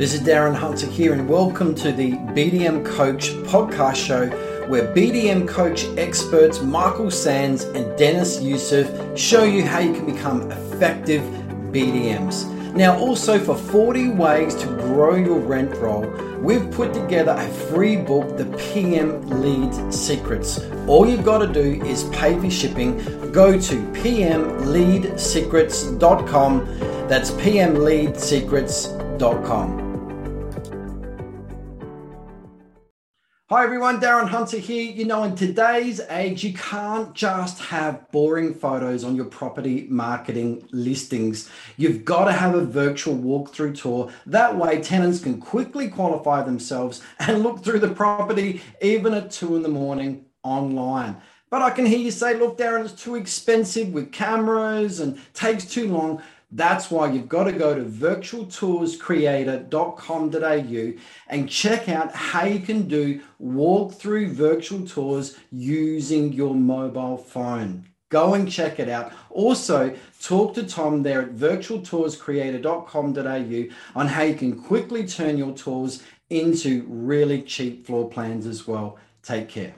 This is Darren Hunter here, and welcome to the BDM Coach podcast show, where BDM Coach experts Michael Sands and Dennis Youssef show you how you can become effective BDMs. Now, also for 40 ways to grow your rent roll, we've put together a free book, The PM Lead Secrets. All you've got to do is pay for shipping. Go to pmleadsecrets.com. That's pmleadsecrets.com. Hi everyone, Darren Hunter here. You know, in today's age, you can't just have boring photos on your property marketing listings. You've got to have a virtual walkthrough tour. That way, tenants can quickly qualify themselves and look through the property even at two in the morning online. But I can hear you say, look, Darren, it's too expensive with cameras and takes too long. That's why you've got to go to virtualtourscreator.com.au and check out how you can do walkthrough virtual tours using your mobile phone. Go and check it out. Also, talk to Tom there at virtualtourscreator.com.au on how you can quickly turn your tours into really cheap floor plans as well. Take care.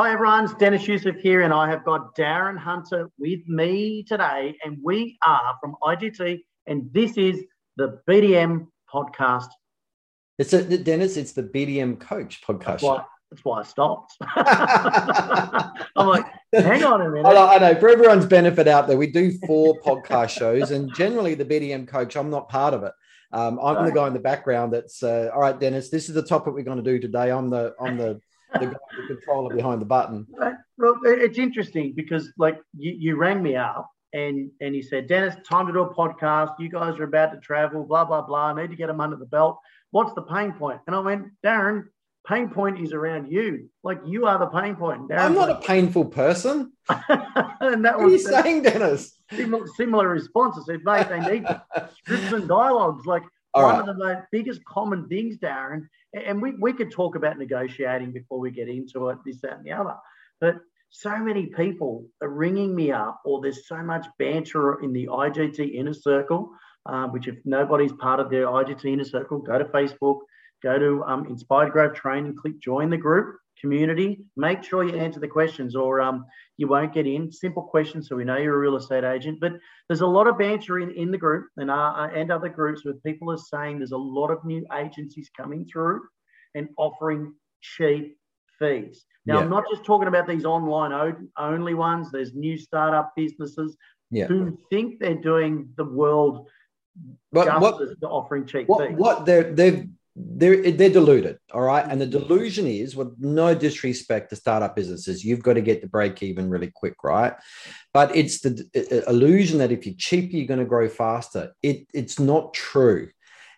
Hi everyone, it's Dennis Youssef here, and I have got Darren Hunter with me today, and we are from IGT, and this is the BDM podcast. It's a, Dennis, it's the BDM Coach podcast. That's why, that's why I stopped. I'm like, hang on a minute. I know, I know, for everyone's benefit out there, we do four podcast shows, and generally the BDM Coach, I'm not part of it. Um, I'm right. the guy in the background that's uh, all right, Dennis. This is the topic we're going to do today. I'm the I'm the the, the controller behind the button. Well, it's interesting because like you, you rang me up and and he said, Dennis, time to do a podcast. You guys are about to travel, blah blah blah. I need to get them under the belt. What's the pain point? And I went, Darren, pain point is around you. Like you are the pain point. I'm not like, a painful person. and that what was are you saying, Dennis? Similar, similar response. I said, mate, they need scripts and dialogues. Like All one right. of the biggest common things, Darren, and we, we could talk about negotiating before we get into it, this, that, and the other. But so many people are ringing me up, or there's so much banter in the IGT inner circle, uh, which if nobody's part of the IGT inner circle, go to Facebook, go to um, Inspired Growth Training, click join the group community. Make sure you answer the questions, or um, you won't get in. Simple questions, so we know you're a real estate agent. But there's a lot of banter in, in the group and uh, and other groups where people are saying there's a lot of new agencies coming through and offering cheap fees. Now, yeah. I'm not just talking about these online only ones. There's new startup businesses yeah. who think they're doing the world but justice what, offering cheap what, fees. What they're they've they're they're deluded all right? And the delusion is with no disrespect to startup businesses you've got to get the break even really quick right? But it's the illusion that if you're cheaper you're going to grow faster. It it's not true.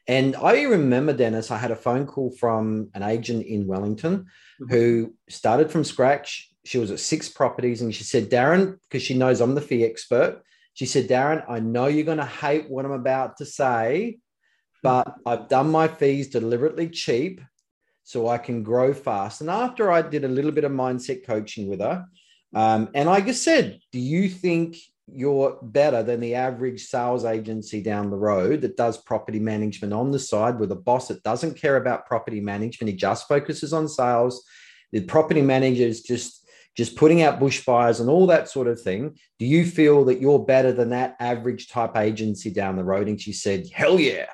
And i remember dennis i had a phone call from an agent in wellington mm-hmm. who started from scratch. She was at six properties and she said darren because she knows i'm the fee expert she said darren i know you're going to hate what i'm about to say but I've done my fees deliberately cheap so I can grow fast. And after I did a little bit of mindset coaching with her, um, and I just said, Do you think you're better than the average sales agency down the road that does property management on the side with a boss that doesn't care about property management? He just focuses on sales. The property manager is just just putting out bushfires and all that sort of thing. Do you feel that you're better than that average type agency down the road? And she said, Hell yeah.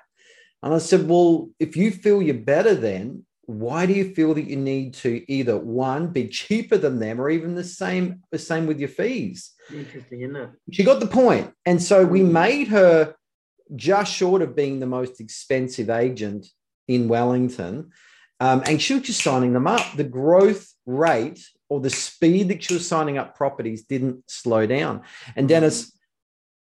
And I said, Well, if you feel you're better, then why do you feel that you need to either one be cheaper than them or even the same the same with your fees? Interesting, isn't it? She got the point. And so we mm. made her just short of being the most expensive agent in Wellington. Um, and she was just signing them up. The growth rate or the speed that she was signing up properties didn't slow down. And mm. Dennis,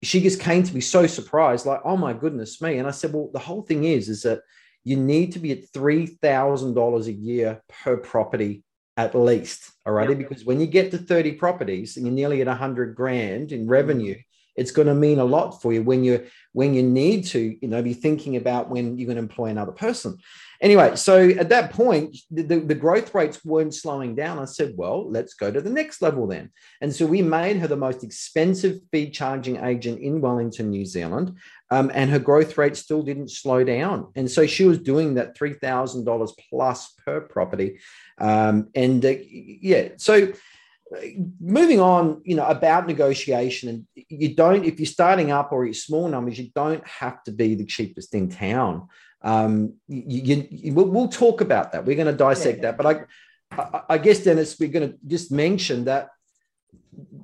she just came to me so surprised, like, oh my goodness me. And I said, well, the whole thing is, is that you need to be at $3,000 a year per property at least. All righty. Yep. Because when you get to 30 properties and you're nearly at 100 grand in revenue, mm-hmm. it's going to mean a lot for you when you when you need to you know be thinking about when you're going to employ another person Anyway, so at that point, the, the, growth rates weren't slowing down. I said, well, let's go to the next level then. And so we made her the most expensive fee charging agent in Wellington, New Zealand. Um, and her growth rate still didn't slow down. And so she was doing that $3,000 plus per property. Um, and uh, yeah, so moving on, you know, about negotiation, and you don't, if you're starting up or you're small numbers, you don't have to be the cheapest in town. Um, you, you, you we'll, we'll, talk about that. We're going to dissect yeah. that, but I, I, I guess Dennis, we're going to just mention that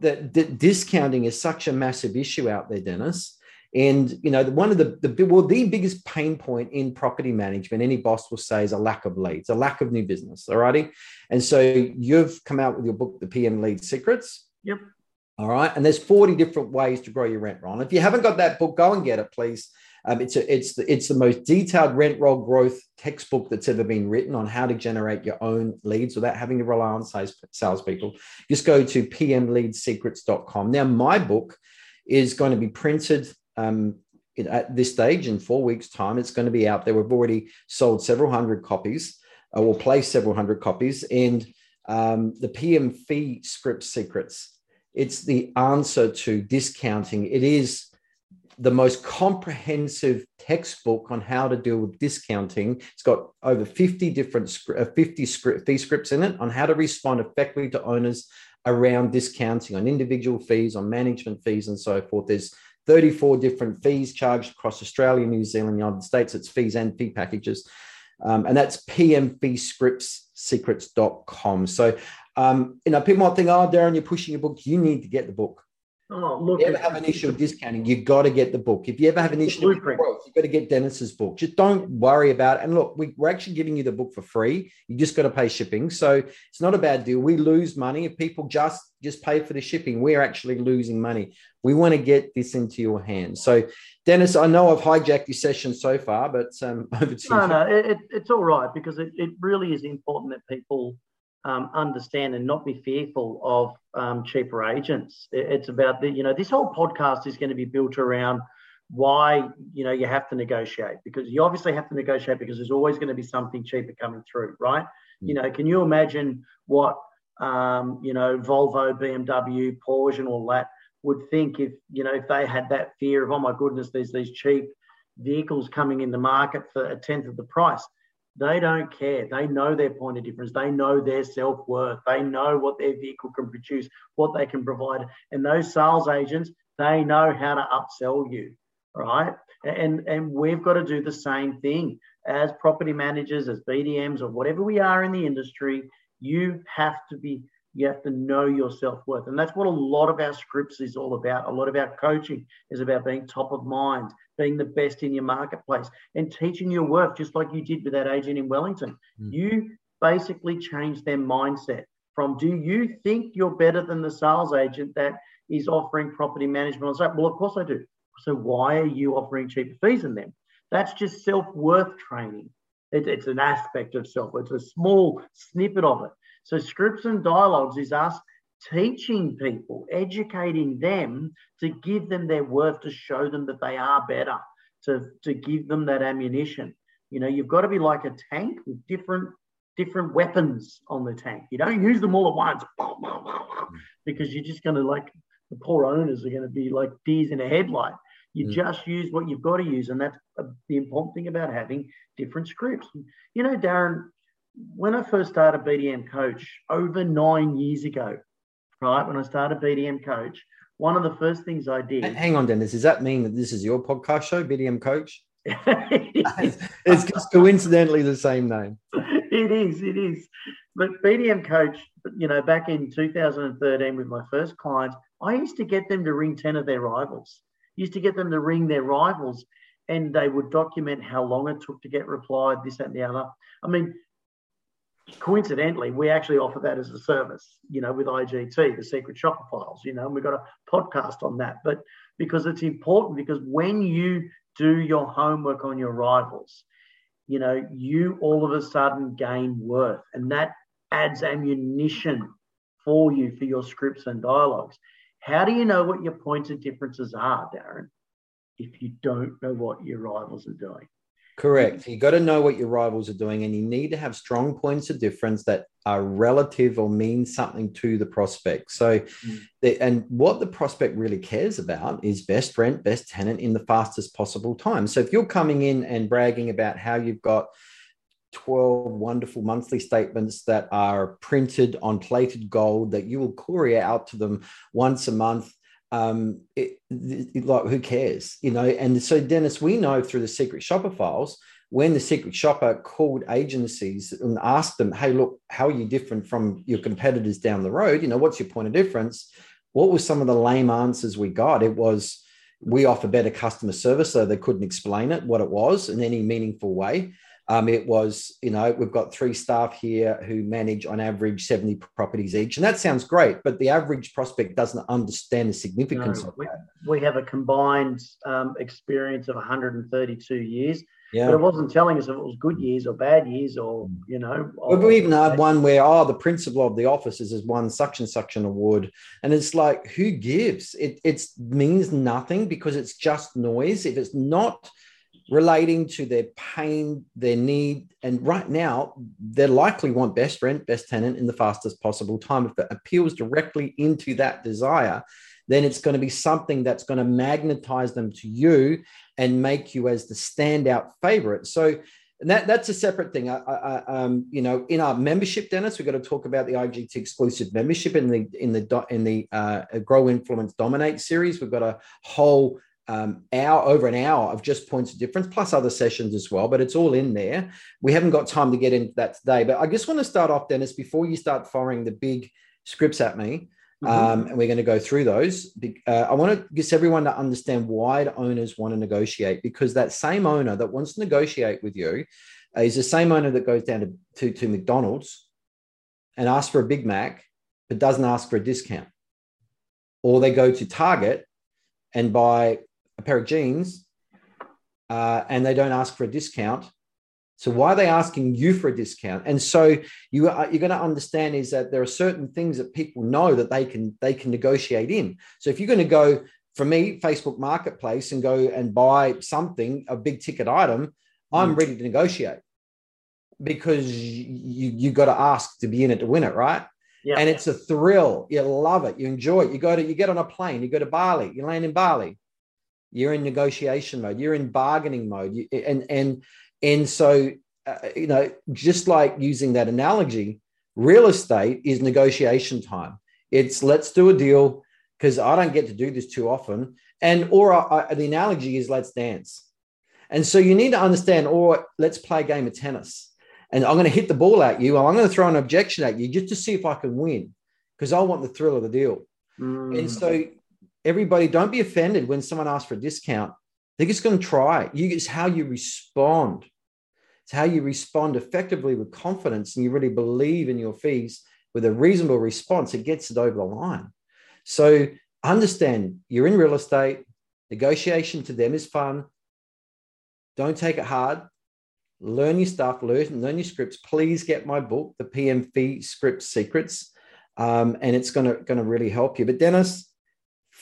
that, that discounting is such a massive issue out there, Dennis. And you know, one of the, the well, the biggest pain point in property management, any boss will say, is a lack of leads, a lack of new business. All righty. And so you've come out with your book, The PM Lead Secrets. Yep. All right. And there's 40 different ways to grow your rent roll. If you haven't got that book, go and get it, please. Um, it's a, it's the, it's the most detailed rent roll growth textbook that's ever been written on how to generate your own leads without having to rely on sales salespeople. Just go to pmleadsecrets.com. Now, my book is going to be printed um, at this stage in four weeks' time. It's going to be out there. We've already sold several hundred copies, uh, we'll place several hundred copies, and um, the PM fee script secrets. It's the answer to discounting. It is the most comprehensive textbook on how to deal with discounting. It's got over 50 different uh, 50 script, fee scripts in it on how to respond effectively to owners around discounting on individual fees, on management fees, and so forth. There's 34 different fees charged across Australia, New Zealand, United States. It's fees and fee packages. Um, and that's pmfeescriptsecrets.com. So, um, you know, people might think, oh, Darren, you're pushing a book. You need to get the book. Oh, look, if you ever have an issue of discounting, you've got to get the book. If you ever have an issue with growth, you've got to get Dennis's book. Just don't worry about it. And look, we, are actually giving you the book for free. You just got to pay shipping. So it's not a bad deal. We lose money if people just just pay for the shipping. We're actually losing money. We want to get this into your hands. So, Dennis, I know I've hijacked your session so far, but um, over to no, you. No, it, it's all right because it, it really is important that people um, understand and not be fearful of um, cheaper agents. It's about the, you know, this whole podcast is going to be built around why, you know, you have to negotiate because you obviously have to negotiate because there's always going to be something cheaper coming through, right? Mm. You know, can you imagine what, um, you know, Volvo, BMW, Porsche, and all that would think if, you know, if they had that fear of, oh my goodness, there's these cheap vehicles coming in the market for a tenth of the price they don't care. They know their point of difference. They know their self worth. They know what their vehicle can produce, what they can provide. And those sales agents, they know how to upsell you, right? And, and we've got to do the same thing as property managers, as BDMs, or whatever we are in the industry. You have to be you have to know your self worth. And that's what a lot of our scripts is all about. A lot of our coaching is about being top of mind, being the best in your marketplace, and teaching your worth, just like you did with that agent in Wellington. Mm. You basically changed their mindset from do you think you're better than the sales agent that is offering property management on site? Well, of course I do. So why are you offering cheaper fees than them? That's just self worth training. It, it's an aspect of self. It's a small snippet of it. So scripts and dialogues is us teaching people, educating them to give them their worth, to show them that they are better, to, to give them that ammunition. You know, you've got to be like a tank with different different weapons on the tank. You don't use them all at once because you're just going to like the poor owners are going to be like deers in a headlight. You mm. just use what you've got to use, and that's the important thing about having different scripts. You know, Darren, when I first started BDM Coach over nine years ago, right, when I started BDM Coach, one of the first things I did. Hang on, Dennis. Does that mean that this is your podcast show, BDM Coach? it's just coincidentally the same name. It is, it is. But BDM Coach, you know, back in 2013 with my first clients, I used to get them to ring 10 of their rivals. used to get them to ring their rivals and they would document how long it took to get replied, this, that, and the other. I mean, coincidentally, we actually offer that as a service, you know, with IGT, the secret shopper files, you know, and we've got a podcast on that. But because it's important, because when you do your homework on your rivals, you know, you all of a sudden gain worth, and that adds ammunition for you for your scripts and dialogues. How do you know what your points of differences are, Darren, if you don't know what your rivals are doing? Correct. You got to know what your rivals are doing, and you need to have strong points of difference that are relative or mean something to the prospect. So, mm. the, and what the prospect really cares about is best rent, best tenant in the fastest possible time. So, if you're coming in and bragging about how you've got 12 wonderful monthly statements that are printed on plated gold that you will courier out to them once a month um, it, it, like who cares, you know? And so, Dennis, we know through the secret shopper files when the secret shopper called agencies and asked them, "Hey, look, how are you different from your competitors down the road? You know, what's your point of difference?" What were some of the lame answers we got? It was we offer better customer service, so they couldn't explain it what it was in any meaningful way. Um, it was, you know, we've got three staff here who manage on average 70 properties each. And that sounds great, but the average prospect doesn't understand the significance no, of we, that. We have a combined um, experience of 132 years. Yeah. But it wasn't telling us if it was good years or bad years or, you know. Well, we even had one where, oh, the principal of the offices has won such and such an award. And it's like, who gives? It it's means nothing because it's just noise. If it's not – relating to their pain, their need. And right now, they likely want best rent, best tenant in the fastest possible time. If it appeals directly into that desire, then it's going to be something that's going to magnetize them to you and make you as the standout favorite. So that, that's a separate thing. I, I, um, you know, in our membership, Dennis, we've got to talk about the IGT exclusive membership in the in the in the uh, Grow Influence Dominate series. We've got a whole um, hour over an hour of just points of difference plus other sessions as well but it's all in there we haven't got time to get into that today but i just want to start off dennis before you start firing the big scripts at me mm-hmm. um, and we're going to go through those uh, i want to get everyone to understand why owners want to negotiate because that same owner that wants to negotiate with you is the same owner that goes down to, to, to mcdonald's and asks for a big mac but doesn't ask for a discount or they go to target and buy a pair of jeans uh, and they don't ask for a discount. So why are they asking you for a discount? And so you are, you're going to understand is that there are certain things that people know that they can they can negotiate in. So if you're going to go for me Facebook Marketplace and go and buy something a big ticket item, I'm mm. ready to negotiate because you you got to ask to be in it to win it, right? Yeah. And it's a thrill. You love it. You enjoy it. You go to you get on a plane. You go to Bali. You land in Bali you're in negotiation mode. You're in bargaining mode. You, and and and so uh, you know just like using that analogy real estate is negotiation time. It's let's do a deal because i don't get to do this too often. And or I, the analogy is let's dance. And so you need to understand or let's play a game of tennis. And i'm going to hit the ball at you i'm going to throw an objection at you just to see if i can win because i want the thrill of the deal. Mm. and so everybody don't be offended when someone asks for a discount. They're just going to try. You, it's how you respond. It's how you respond effectively with confidence and you really believe in your fees with a reasonable response. It gets it over the line. So understand you're in real estate. Negotiation to them is fun. Don't take it hard. Learn your stuff, learn, learn your scripts. Please get my book, The PM Fee Script Secrets. Um, and it's going to, going to really help you. But Dennis,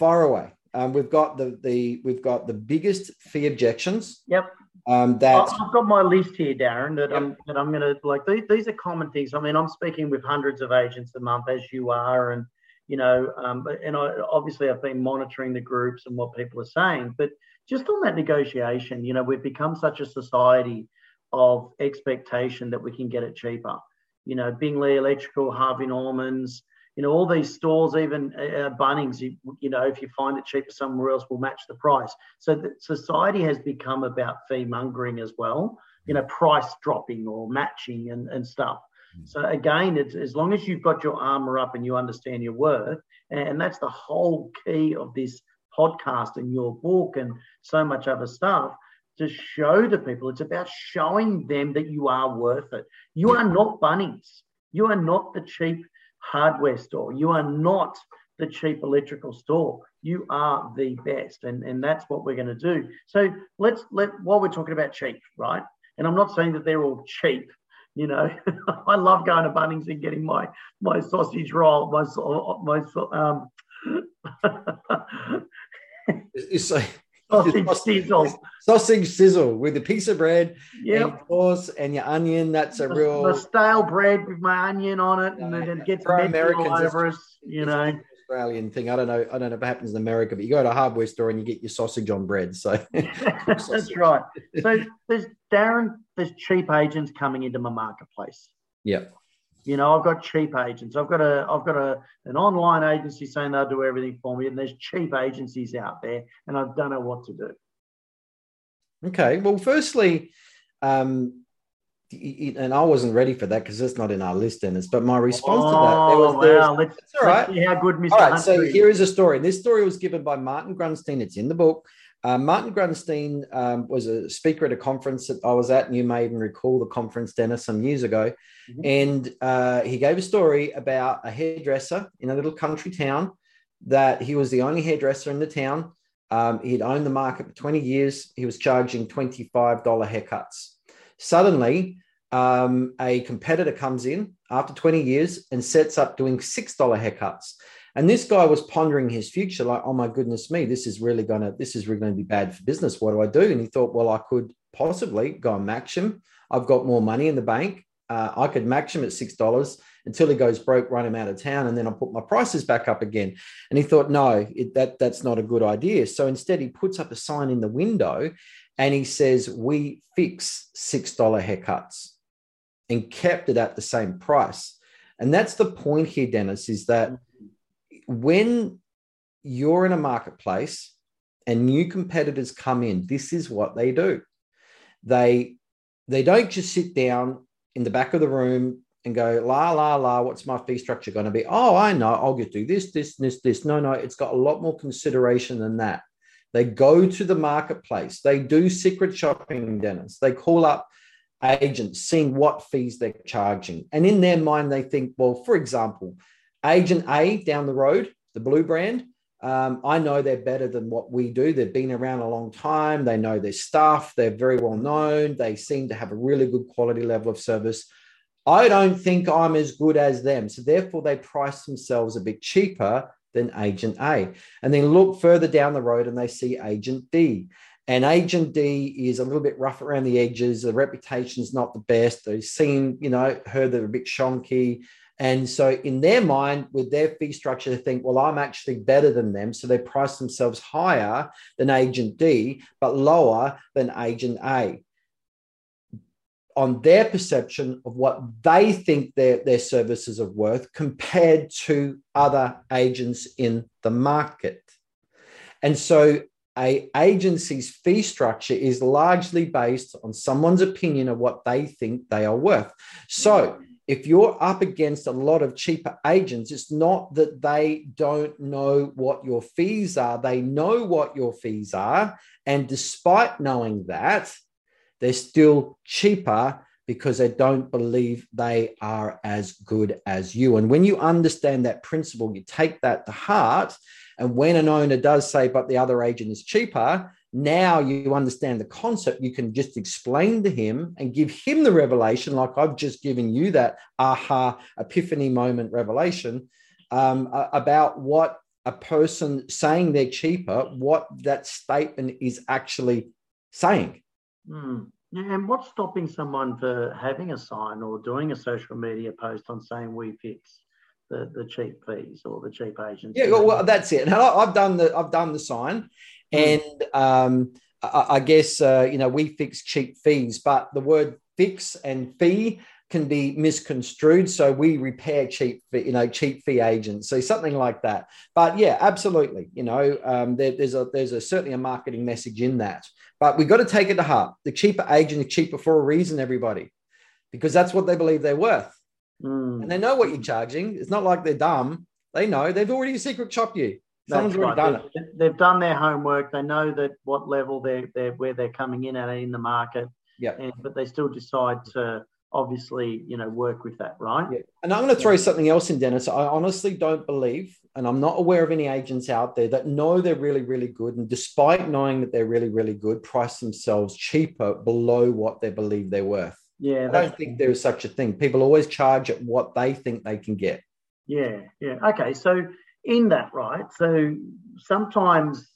far away. Um, we've got the the we've got the biggest fee objections. Yep. Um, that I've got my list here, Darren. That yep. I'm that I'm going to like. These, these are common things. I mean, I'm speaking with hundreds of agents a month, as you are, and you know, um, and I obviously I've been monitoring the groups and what people are saying. But just on that negotiation, you know, we've become such a society of expectation that we can get it cheaper. You know, Bing Lee Electrical, Harvey Norman's, you know, all these stores, even uh, uh, Bunnings, you, you, know, if you find it cheaper somewhere else, will match the price. So society has become about fee mongering as well, you know, price dropping or matching and, and stuff. Hmm. So again, it's as long as you've got your armor up and you understand your worth, and that's the whole key of this podcast and your book and so much other stuff to show the people. It's about showing them that you are worth it. You are not Bunnings. You are not the cheap hardware store. You are not the cheap electrical store. You are the best. And, and that's what we're going to do. So let's let while we're talking about cheap, right? And I'm not saying that they're all cheap. You know, I love going to Bunnings and getting my my sausage roll, my my um. it's like sausage sizzle. Sausage sizzle with a piece of bread, yeah, and sauce, and your onion. That's a the, real the stale bread with my onion on it, and then it gets For melted all Americans, over us. You know, Australian thing. I don't know. I don't know if it happens in America, but you go to a hardware store and you get your sausage on bread. So that's right. So there's Darren. There's cheap agents coming into my marketplace. yeah. You know, I've got cheap agents. I've got a I've got a an online agency saying they'll do everything for me, and there's cheap agencies out there, and I don't know what to do. Okay. Well, firstly, um, and I wasn't ready for that because it's not in our list, Dennis. But my response to that, there was, Oh, there was- wow. Let's, That's all let's right. see how good Mr. All right, Hunter so is. here is a story. This story was given by Martin Grunstein. It's in the book. Uh, Martin Grunstein um, was a speaker at a conference that I was at, and you may even recall the conference, Dennis, some years ago. Mhm. And uh, he gave a story about a hairdresser in a little country town that he was the only hairdresser in the town. Um, he'd owned the market for 20 years. He was charging $25 haircuts. Suddenly, um, a competitor comes in after 20 years and sets up doing $6 haircuts. And this guy was pondering his future, like, oh my goodness me, this is really gonna, this is really going to be bad for business. What do I do? And he thought, well, I could possibly go and max him. I've got more money in the bank. Uh, I could max him at six dollars until he goes broke, run him out of town, and then I'll put my prices back up again. And he thought, no, it, that that's not a good idea. So instead, he puts up a sign in the window, and he says, "We fix six dollar haircuts," and kept it at the same price. And that's the point here, Dennis, is that when you're in a marketplace and new competitors come in, this is what they do. They they don't just sit down in the back of the room and go, la, la, la, what's my fee structure going to be? Oh, I know, I'll just do this, this, this, this. No, no, it's got a lot more consideration than that. They go to the marketplace, they do secret shopping, Dennis. They call up agents, seeing what fees they're charging. And in their mind, they think, well, for example, agent A down the road, the blue brand, um, I know they're better than what we do. They've been around a long time. They know their stuff. They're very well known. They seem to have a really good quality level of service. I don't think I'm as good as them. So therefore, they price themselves a bit cheaper than agent A. And then look further down the road and they see agent D. And agent D is a little bit rough around the edges. The reputation's not the best. They've seen, you know, heard they're a bit shonky. And so, in their mind, with their fee structure, they think, well, I'm actually better than them. So they price themselves higher than agent D, but lower than agent A on their perception of what they think their, their services are worth compared to other agents in the market. And so a agency's fee structure is largely based on someone's opinion of what they think they are worth. So if you're up against a lot of cheaper agents, it's not that they don't know what your fees are. They know what your fees are. And despite knowing that, they're still cheaper because they don't believe they are as good as you. And when you understand that principle, you take that to heart. And when an owner does say, but the other agent is cheaper, now you understand the concept. You can just explain to him and give him the revelation, like I've just given you that aha epiphany moment revelation um, about what a person saying they're cheaper, what that statement is actually saying. Hmm. Yeah, and what's stopping someone for having a sign or doing a social media post on saying we fix the, the cheap fees or the cheap agents? Yeah, well, well that's it. And I, have done the I've done the sign, and um, I, I guess uh, you know we fix cheap fees, but the word fix and fee can be misconstrued. So we repair cheap, you know, cheap fee agents. So something like that. But yeah, absolutely. You know, um, there, there's a there's a certainly a marketing message in that. But we got to take it to heart. The cheaper agent is cheaper for a reason, everybody, because that's what they believe they're worth, Mm. and they know what you're charging. It's not like they're dumb. They know they've already secret shopped you. Someone's already right. done. They've, they've done their homework. They know that what level they're, they're where they're coming in at in the market. Yeah. And, but they still decide to obviously, you know, work with that, right? Yeah. And I'm going to throw something else in, Dennis. I honestly don't believe, and I'm not aware of any agents out there that know they're really, really good. And despite knowing that they're really, really good, price themselves cheaper below what they believe they're worth. Yeah. I don't think there is such a thing. People always charge at what they think they can get. Yeah, yeah. Okay, so in that, right? So sometimes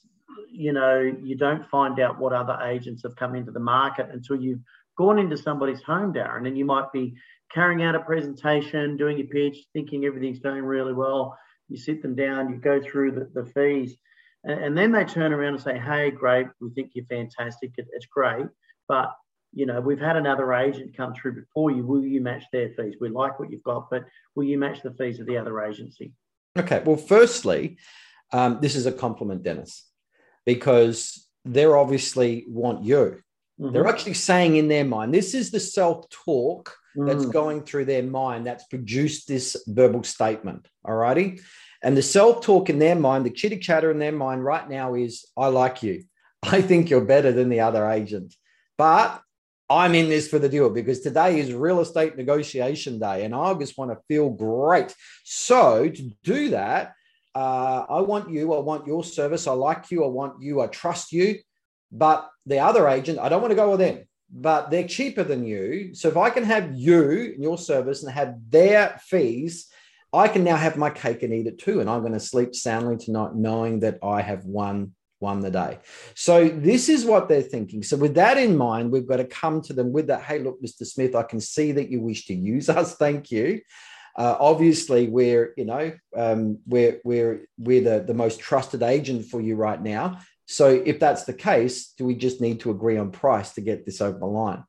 you know, you don't find out what other agents have come into the market until you've gone into somebody's home, Darren, and you might be carrying out a presentation, doing your pitch, thinking everything's going really well. You sit them down, you go through the, the fees, and, and, then they turn around and say, "Hey, great, we think you're fantastic. It, it's great, but you know, we've had another agent come through before you. Will you match their fees? We like what you've got, but will you match the fees of the other agency?" Okay. Well, firstly, um, this is a compliment, Dennis, because they're obviously want you. Mm-hmm. They're actually saying in their mind, this is the self talk that's mm. going through their mind that's produced this verbal statement. All righty. And the self talk in their mind, the chitter chatter in their mind right now is, I like you. I think you're better than the other agent. But I'm in this for the deal because today is real estate negotiation day and I just want to feel great. So, to do that, uh, I want you, I want your service, I like you, I want you, I trust you. But the other agent, I don't want to go with them, but they're cheaper than you. So, if I can have you and your service and have their fees, I can now have my cake and eat it too. And I'm going to sleep soundly tonight knowing that I have won won the day. So this is what they're thinking. So with that in mind, we've got to come to them with that. Hey, look, Mr. Smith, I can see that you wish to use us. Thank you. Uh, obviously, we're you know um, we're we're we're the, the most trusted agent for you right now. So if that's the case, do we just need to agree on price to get this over the line?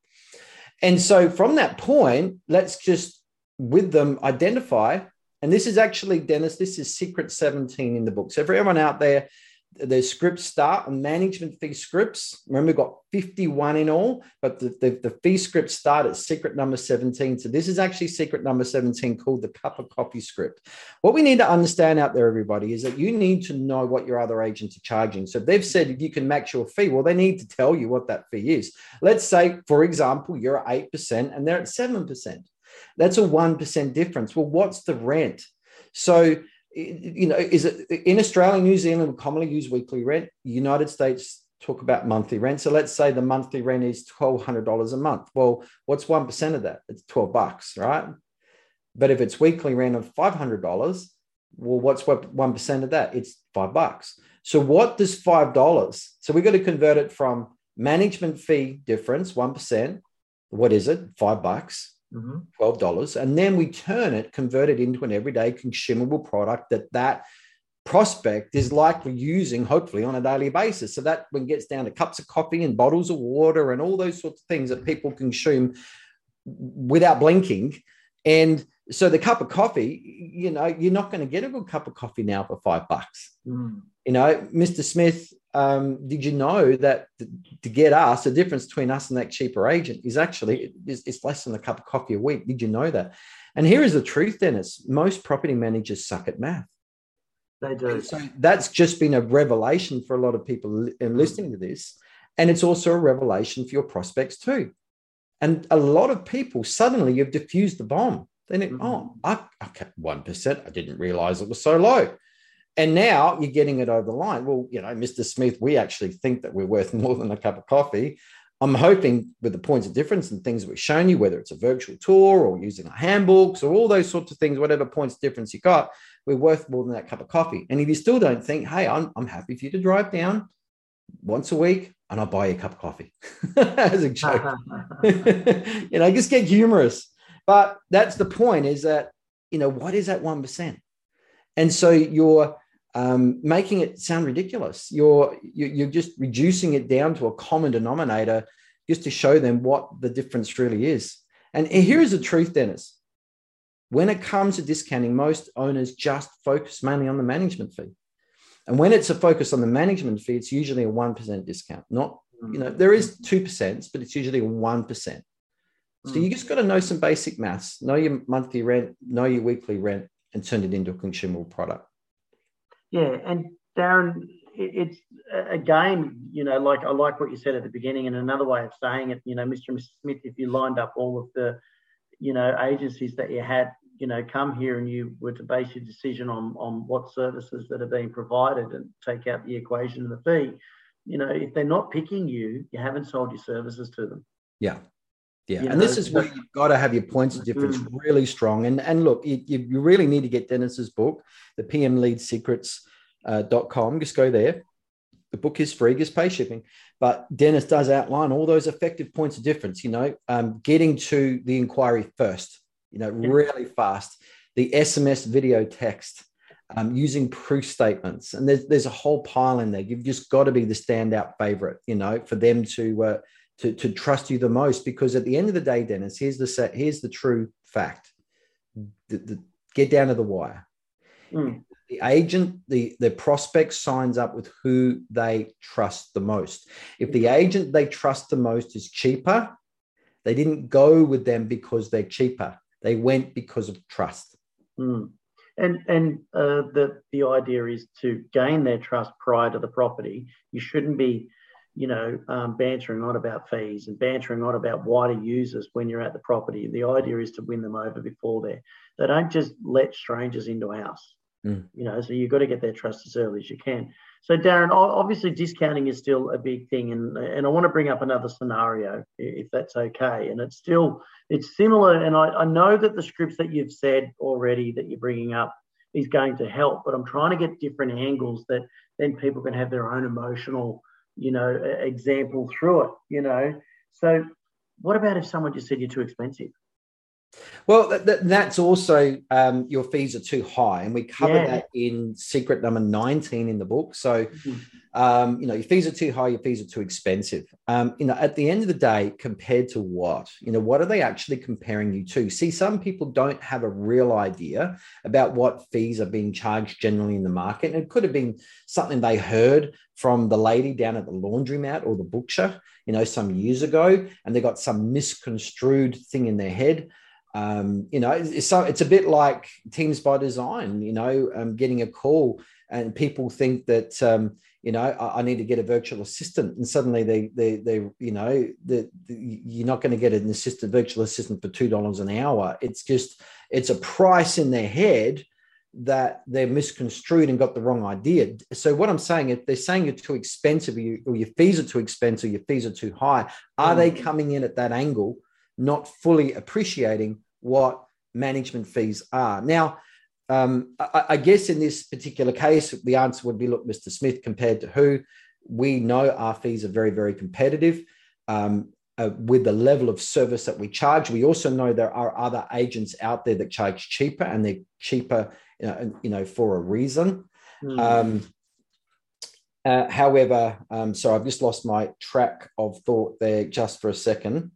And so from that point, let's just with them identify. And this is actually Dennis. This is secret 17 in the book. So for everyone out there the scripts start on management fee scripts. Remember, we've got 51 in all, but the, the, the, fee scripts start at secret number 17. So this is actually secret number 17 called the cup of coffee script. What we need to understand out there, everybody, is that you need to know what your other agents are charging. So they've said if you can max your fee, well, they need to tell you what that fee is. Let's say, for example, you're at 8% and they're at 7%. That's a 1% difference. Well, what's the rent? So you know, is it in Australia, New Zealand, we commonly use weekly rent. United States talk about monthly rent. So let's say the monthly rent is twelve hundred dollars a month. Well, what's one percent of that? It's twelve bucks, right? But if it's weekly rent of five hundred dollars, well, what's what one percent of that? It's five bucks. So what does five dollars? So we've got to convert it from management fee difference, one percent. What is it? Five bucks mm-hmm. $12. And then we turn it, convert it into an everyday consumable product that that prospect is likely using, hopefully, on a daily basis. So that when it gets down to cups of coffee and bottles of water and all those sorts of things that people consume without blinking. And so the cup of coffee, you know, you're not going to get a good cup of coffee now for five bucks. Mm. You know, Mr. Smith um, did you know that to get us, the difference between us and that cheaper agent is actually it's less than a cup of coffee a week. Did you know that? And here is the truth, Dennis. Most property managers suck at math. They do. So that's just been a revelation for a lot of people listening to this. And it's also a revelation for your prospects too. And a lot of people suddenly you've diffused the bomb. Then it, mm-hmm. oh, I, okay, 1%. I didn't realize it was so low. And now you're getting it over the line. Well, you know, Mr. Smith, we actually think that we're worth more than a cup of coffee. I'm hoping with the points of difference and things we've shown you, whether it's a virtual tour or using our handbooks or all those sorts of things, whatever points of difference you got, we're worth more than that cup of coffee. And if you still don't think, hey, I'm, I'm happy for you to drive down once a week and I'll buy you a cup of coffee as a joke. you know, just get humorous. But that's the point is that, you know, what is that 1%? And so you're um, making it sound ridiculous. You're you're just reducing it down to a common denominator just to show them what the difference really is. And here is the truth, Dennis. When it comes to discounting, most owners just focus mainly on the management fee. And when it's a focus on the management fee, it's usually a 1% discount. Not, you know, there is 2%, but it's usually a 1%. So you just got to know some basic maths, know your monthly rent, know your weekly rent, and turn it into a consumable product. Yeah, and Darren, it's again, you know, like I like what you said at the beginning, and another way of saying it, you know, Mr. and Mrs. Smith, if you lined up all of the, you know, agencies that you had, you know, come here and you were to base your decision on on what services that are being provided and take out the equation of the fee, you know, if they're not picking you, you haven't sold your services to them. Yeah. Yeah, and know, this is where you've got to have your points of difference mm. really strong. And and look, you, you really need to get Dennis's book, the PM Lead Secrets uh, .com. Just go there. the book is free, just pay shipping. But Dennis does outline all those effective points of difference, you know, um, getting to the inquiry first, you know, yeah. really fast, the SMS video text, um, using proof statements. And there's, there's a whole pile in there. You've just got to be the standout favorite, you know, for them to, uh, to, to trust you the most. Because at the end of the day, Dennis, here's the, set, here's the true fact. The, the, get down to the wire. Mm the agent, the, the prospect signs up with who they trust the most. If the agent they trust the most is cheaper, they didn't go with them because they're cheaper. They went because of trust. Mm. And and uh, the the idea is to gain their trust prior to the property. You shouldn't be, you know, um, bantering on about fees and bantering on about why to use us when you're at the property. The idea is to win them over before they're. They don't just let strangers into a house. Mm. You know, so you've got to get their trust as early as you can. So, Darren, obviously discounting is still a big thing, and and I want to bring up another scenario if that's okay. And it's still it's similar, and I, I know that the scripts that you've said already that you're bringing up is going to help, but I'm trying to get different angles that then people can have their own emotional, you know, example through it. You know, so what about if someone just said you're too expensive? Well, that's also um, your fees are too high, and we cover yeah. that in secret number nineteen in the book. So, mm-hmm. um, you know, your fees are too high, your fees are too expensive. Um, you know, at the end of the day, compared to what? You know, what are they actually comparing you to? See, some people don't have a real idea about what fees are being charged generally in the market, and it could have been something they heard from the lady down at the laundromat or the butcher, you know, some years ago, and they got some misconstrued thing in their head um, you know, it's, so, it's a bit like Teams by Design, you know, um, getting a call and people think that, um, you know, I, I, need to get a virtual assistant, and suddenly they, they, they, you know, the, the you're not going to get an assistant virtual assistant for two dollars an hour. It's just, it's a price in their head that they're misconstrued and got the wrong idea. So what I'm saying, if they're saying you're too expensive, or, you, or your fees are too expensive, your fees are too high, are mm. they coming in at that angle, not fully appreciating what management fees are. Now, um, I, I, guess in this particular case, the answer would be look, Mr. Smith, compared to who, we know our fees are very, very competitive. Um, uh, with the level of service that we charge, we also know there are other agents out there that charge cheaper, and they're cheaper, you know, you know for a reason. Mm. Um, uh, however, um, so I've just lost my track of thought there just for a second.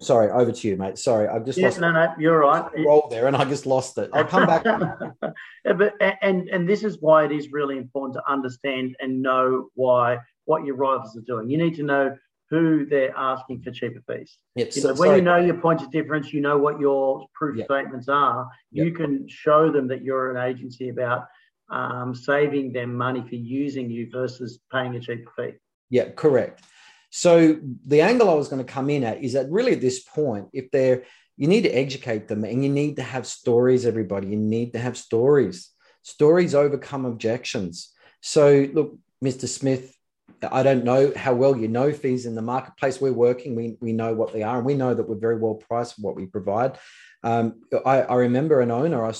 Sorry, over to you, mate. Sorry, I've just yeah, lost. No, no, you're right. Roll there, and I just lost it. I'll come back. yeah, but and and this is why it is really important to understand and know why what your rivals are doing. You need to know who they're asking for cheaper fees. Yep. You know, when you know your points of difference, you know what your proof yep. statements are. Yep. You can show them that you're an agency about um, saving them money for using you versus paying a cheaper fee. Yeah, correct. So the angle I was going to come in at is that really at this point, if they're you need to educate them and you need to have stories, everybody. You need to have stories. Stories overcome objections. So look, Mr. Smith, I don't know how well you know fees in the marketplace. We're working, we, we know what they are, and we know that we're very well priced for what we provide. Um, I, I, remember an owner I,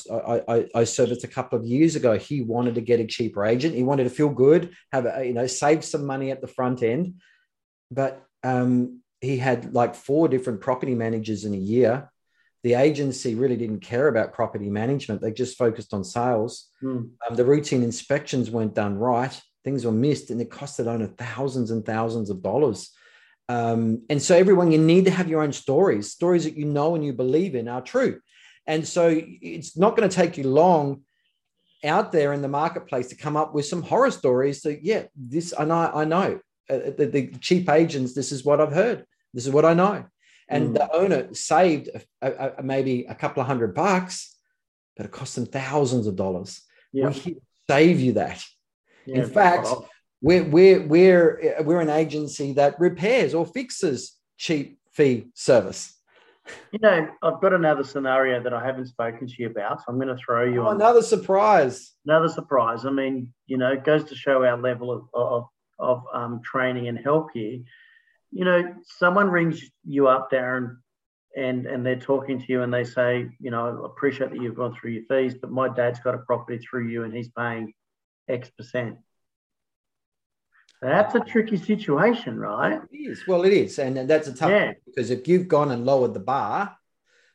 I, I, serviced a couple of years ago. He wanted to get a cheaper agent. He wanted to feel good, have a, you know, save some money at the front end but um, he had like four different property managers in a year. The agency really didn't care about property management; they just focused on sales. Mm. Um, the routine inspections weren't done right; things were missed, and it costed owner thousands and thousands of dollars. Um, and so, everyone, you need to have your own stories. Stories that you know and you believe in are true. And so, it's not going to take you long out there in the marketplace to come up with some horror stories. So, yeah, this I know, I know uh, the, the, cheap agents, this is what I've heard. This is what I know. And mm. the owner saved a, a, maybe a couple of hundred bucks, but it cost them thousands of dollars. Yeah. We save you that. Yeah, In fact, we're, we're, we're, we're an agency that repairs or fixes cheap fee service. You know, I've got another scenario that I haven't spoken to you about. So I'm going to throw you oh, another surprise. Another surprise. I mean, you know, it goes to show our level of, of of um, training and help here. You know, someone rings you up, Darren, and and they're talking to you and they say, you know, I appreciate that you've gone through your fees, but my dad's got a property through you and he's paying X percent. That's a tricky situation, right? It is. Well, it is. And, and that's a tough yeah. because if you've gone and lowered the bar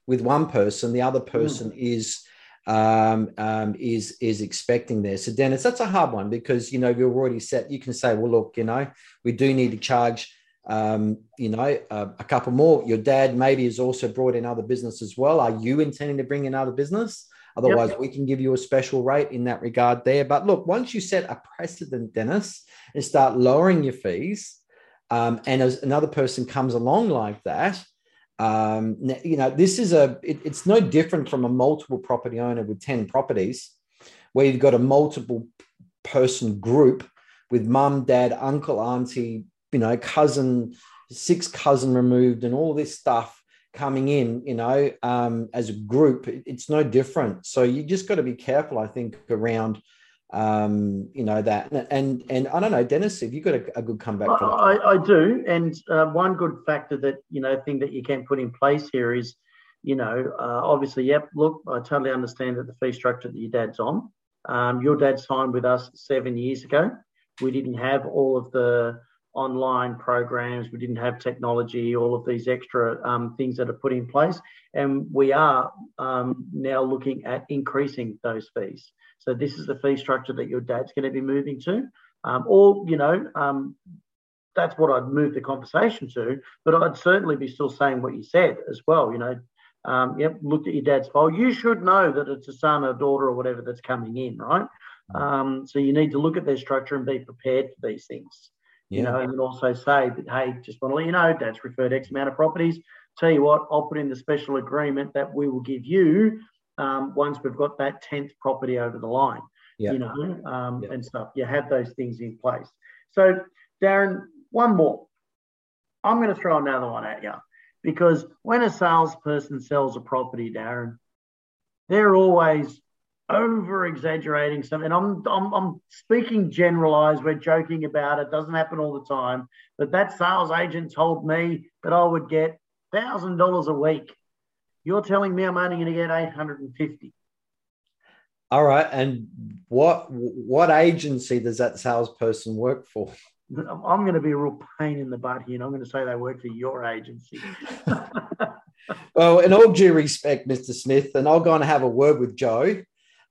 with one person, the other person mm. is um, um, is is expecting there. So Dennis, that's a hard one because you know you're already set. You can say, well, look, you know, we do need to charge, um, you know, uh, a couple more. Your dad maybe has also brought in other business as well. Are you intending to bring in other business? Otherwise, yep. we can give you a special rate in that regard there. But look, once you set a precedent, Dennis, and start lowering your fees, um, and as another person comes along like that, um, you know, this is a, it, it's no different from a multiple property owner with 10 properties where you've got a multiple person group with mum, dad, uncle, auntie, you know, cousin, six cousin removed, and all this stuff coming in, you know, um, as a group. It's no different. So you just got to be careful, I think, around um, you know that and and I don't know, Dennis, if you got a, a good comeback? I, I, do, and uh, one good factor that you know thing that you can put in place here is, you know, uh, obviously, yep. Look, I totally understand that the fee structure that your dad's on. Um, your dad signed with us seven years ago. We didn't have all of the online programs. We didn't have technology, all of these extra um, things that are put in place. And we are um, now looking at increasing those fees. So this is the fee structure that your dad's going to be moving to. Um, or, you know, um, that's what I'd move the conversation to, but I'd certainly be still saying what you said as well. You know, um, yep, looked at your dad's file. You should know that it's a son or daughter or whatever that's coming in, right? Um, so you need to look at their structure and be prepared for these things. Yeah. You know, and also say that, hey, just want to let you know, dad's referred X amount of properties. Tell you what, I'll put in the special agreement that we will give you um, once we've got that 10th property over the line, yep. you know, um, yep. and stuff. You have those things in place. So, Darren, one more. I'm going to throw another one at you because when a salesperson sells a property, Darren, they're always over exaggerating something. I'm, I'm, I'm speaking generalized. We're joking about it. Doesn't happen all the time. But that sales agent told me that I would get $1,000 a week you're telling me I'm only going to get 850. All right. And what what agency does that salesperson work for? I'm going to be a real pain in the butt here, and I'm going to say they work for your agency. well, in all due respect, Mr. Smith, and I'll go and have a word with Joe.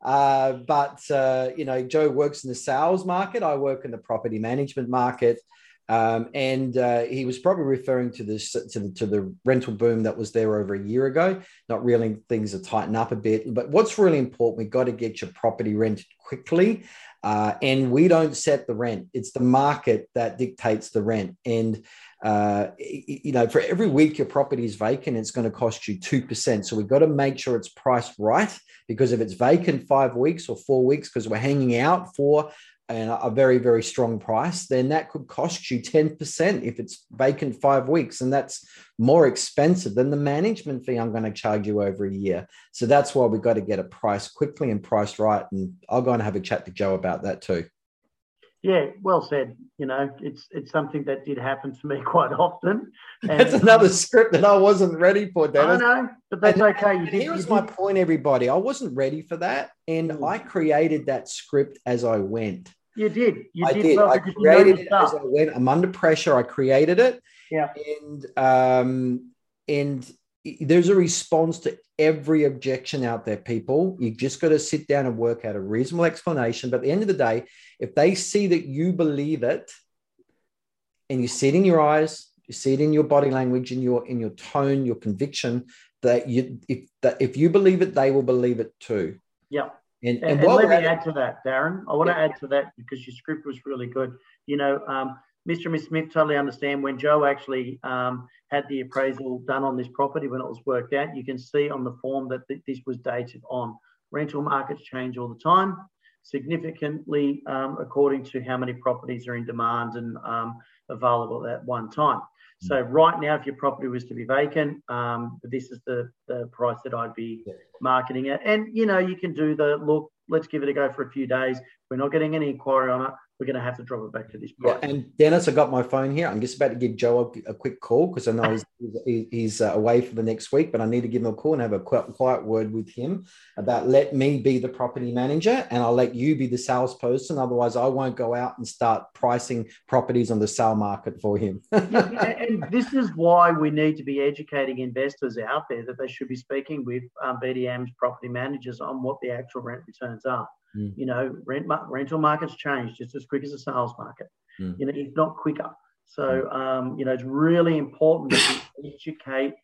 Uh, but uh, you know, Joe works in the sales market. I work in the property management market. Um, and uh, he was probably referring to this to the, to the rental boom that was there over a year ago. Not really things to tighten up a bit, but what's really important, we've got to get your property rented quickly. Uh, and we don't set the rent; it's the market that dictates the rent. And uh, you know, for every week your property is vacant, it's going to cost you two percent. So we've got to make sure it's priced right because if it's vacant five weeks or four weeks because we're hanging out for and a very very strong price then that could cost you 10% if it's vacant five weeks and that's more expensive than the management fee i'm going to charge you over a year. So that's why we've got to get a price quickly and priced right and i'll go and have a chat to joe about that too yeah, well said. You know, it's it's something that did happen to me quite often. And, that's another script that I wasn't ready for, Dennis. I know, but that's and, okay. You did, here's my point, everybody. I wasn't ready for that, and mm. I created that script as I went. You did. You I did. did. Well I created it as I went. I'm under pressure. I created it. Yeah. And um, and there's a response to every objection out there, people. you've just got to sit down and work out a reasonable explanation. But at the end of the day, if they see that you believe it, and you see it in your eyes, you see it in your body language, in your in your tone, your conviction, that you if that if you believe it, they will believe it too. Yeah. And, and, and, and let me add to that, Darren. I want yeah. to add to that because your script was really good. You know, um, Mr. and Miss Smith totally understand when Joe actually um, had the appraisal done on this property when it was worked out. You can see on the form that th- this was dated on. Rental markets change all the time, significantly um, according to how many properties are in demand and um, available at one time. So right now, if your property was to be vacant, um, this is the, the price that I'd be marketing it. And you know, you can do the look. Let's give it a go for a few days. We're not getting any inquiry on it. We're going to have to drop it back to this price. Yeah, and Dennis, I got my phone here. I'm just about to give Joe a, a quick call because I know he's, he's uh, away for the next week, but I need to give him a call and have a quiet, quiet word with him about let me be the property manager and I'll let you be the salesperson. Otherwise, I won't go out and start pricing properties on the sale market for him. and this is why we need to be educating investors out there that they should be speaking with um, BDM's property managers on what the actual rent returns are. Mm. You know, rent rental markets change just as quick as the sales market. Mm. You know, if not quicker. So, mm. um, you know, it's really important that we educate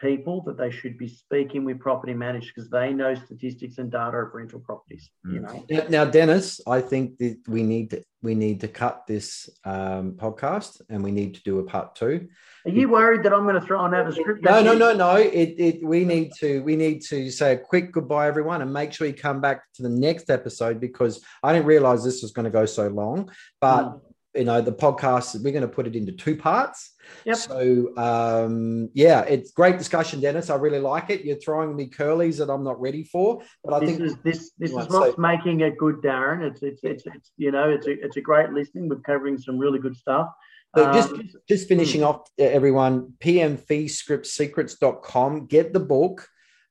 people that they should be speaking with property managers because they know statistics and data of rental properties. You mm. know. Now, Dennis, I think that we need to we need to cut this um, podcast and we need to do a part two. Are you worried that I'm going to throw on another script? No, no, no, no. It, it we need to we need to say a quick goodbye, everyone, and make sure you come back to the next episode because I didn't realize this was going to go so long, but. Mm you know the podcast we're going to put it into two parts. Yep. so um yeah it's great discussion dennis. I really like it. You're throwing me curlies that i'm not ready for but i this think is, this this is what's making it good darren. It's, it's it's it's you know it's a, it's a great listening. We're covering some really good stuff. So um, just just finishing hmm. off everyone pmfeescriptsecrets.com get the book.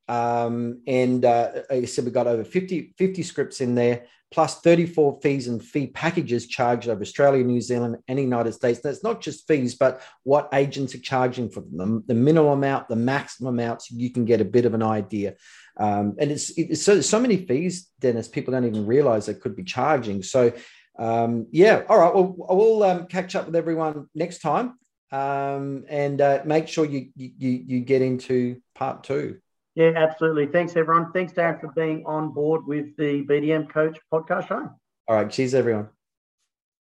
Um, and uh, I said we've got over 50, 50 scripts in there plus 34 fees and fee packages charged over Australia, New Zealand, and United States. That's not just fees, but what agents are charging for them, the, minimum amount, the maximum amounts. You can get a bit of an idea. Um, and it's, it's so, so many fees, Dennis, people don't even realize they could be charging. So, um, yeah, all right. Well, we'll um, catch up with everyone next time um, and uh, make sure you, you, you get into part two. Yeah, absolutely. Thanks, everyone. Thanks, Darren, for being on board with the BDM Coach podcast show. All right. Cheers, everyone.